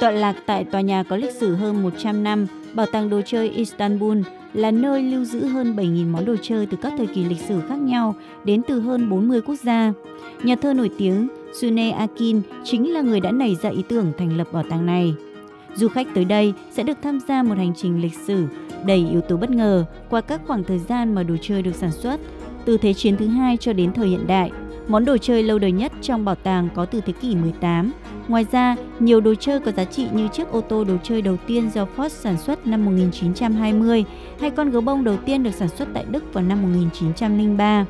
Tọa lạc tại tòa nhà có lịch sử hơn 100 năm, Bảo tàng đồ chơi Istanbul là nơi lưu giữ hơn 7.000 món đồ chơi từ các thời kỳ lịch sử khác nhau đến từ hơn 40 quốc gia. Nhà thơ nổi tiếng Sune Akin chính là người đã nảy ra ý tưởng thành lập bảo tàng này. Du khách tới đây sẽ được tham gia một hành trình lịch sử đầy yếu tố bất ngờ qua các khoảng thời gian mà đồ chơi được sản xuất, từ Thế chiến thứ hai cho đến thời hiện đại. Món đồ chơi lâu đời nhất trong bảo tàng có từ thế kỷ 18. Ngoài ra, nhiều đồ chơi có giá trị như chiếc ô tô đồ chơi đầu tiên do Ford sản xuất năm 1920 hay con gấu bông đầu tiên được sản xuất tại Đức vào năm 1903.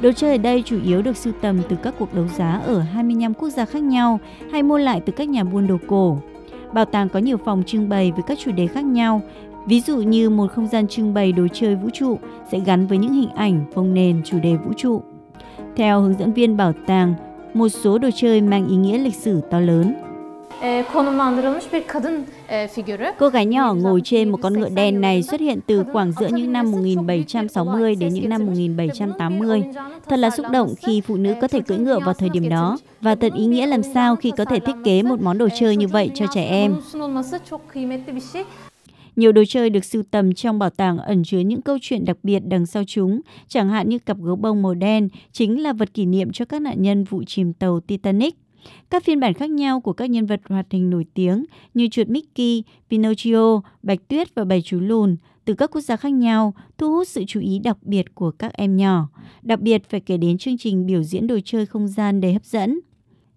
Đồ chơi ở đây chủ yếu được sưu tầm từ các cuộc đấu giá ở 25 quốc gia khác nhau hay mua lại từ các nhà buôn đồ cổ. Bảo tàng có nhiều phòng trưng bày với các chủ đề khác nhau, ví dụ như một không gian trưng bày đồ chơi vũ trụ sẽ gắn với những hình ảnh phông nền chủ đề vũ trụ. Theo hướng dẫn viên bảo tàng, một số đồ chơi mang ý nghĩa lịch sử to lớn. Cô gái nhỏ ngồi trên một con ngựa đen này xuất hiện từ khoảng giữa những năm 1760 đến những năm 1780. Thật là xúc động khi phụ nữ có thể cưỡi ngựa vào thời điểm đó và thật ý nghĩa làm sao khi có thể thiết kế một món đồ chơi như vậy cho trẻ em. Nhiều đồ chơi được sưu tầm trong bảo tàng ẩn chứa những câu chuyện đặc biệt đằng sau chúng, chẳng hạn như cặp gấu bông màu đen chính là vật kỷ niệm cho các nạn nhân vụ chìm tàu Titanic. Các phiên bản khác nhau của các nhân vật hoạt hình nổi tiếng như chuột Mickey, Pinocchio, Bạch Tuyết và Bảy chú lùn từ các quốc gia khác nhau thu hút sự chú ý đặc biệt của các em nhỏ. Đặc biệt phải kể đến chương trình biểu diễn đồ chơi không gian đầy hấp dẫn.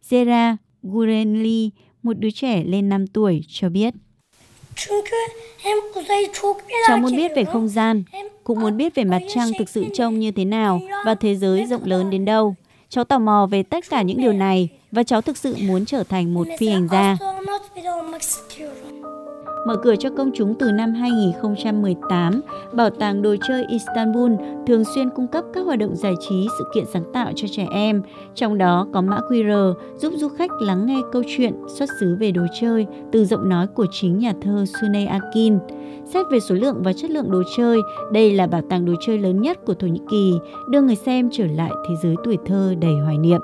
Zera Gurenli, một đứa trẻ lên 5 tuổi, cho biết. Cháu muốn biết về không gian, cũng muốn biết về mặt trăng thực sự trông như thế nào và thế giới rộng lớn đến đâu. Cháu tò mò về tất cả những điều này và cháu thực sự muốn trở thành một phi hành gia. Mở cửa cho công chúng từ năm 2018, Bảo tàng đồ chơi Istanbul thường xuyên cung cấp các hoạt động giải trí, sự kiện sáng tạo cho trẻ em, trong đó có mã QR giúp du khách lắng nghe câu chuyện xuất xứ về đồ chơi từ giọng nói của chính nhà thơ Sune Akin. Xét về số lượng và chất lượng đồ chơi, đây là bảo tàng đồ chơi lớn nhất của Thổ Nhĩ Kỳ, đưa người xem trở lại thế giới tuổi thơ đầy hoài niệm.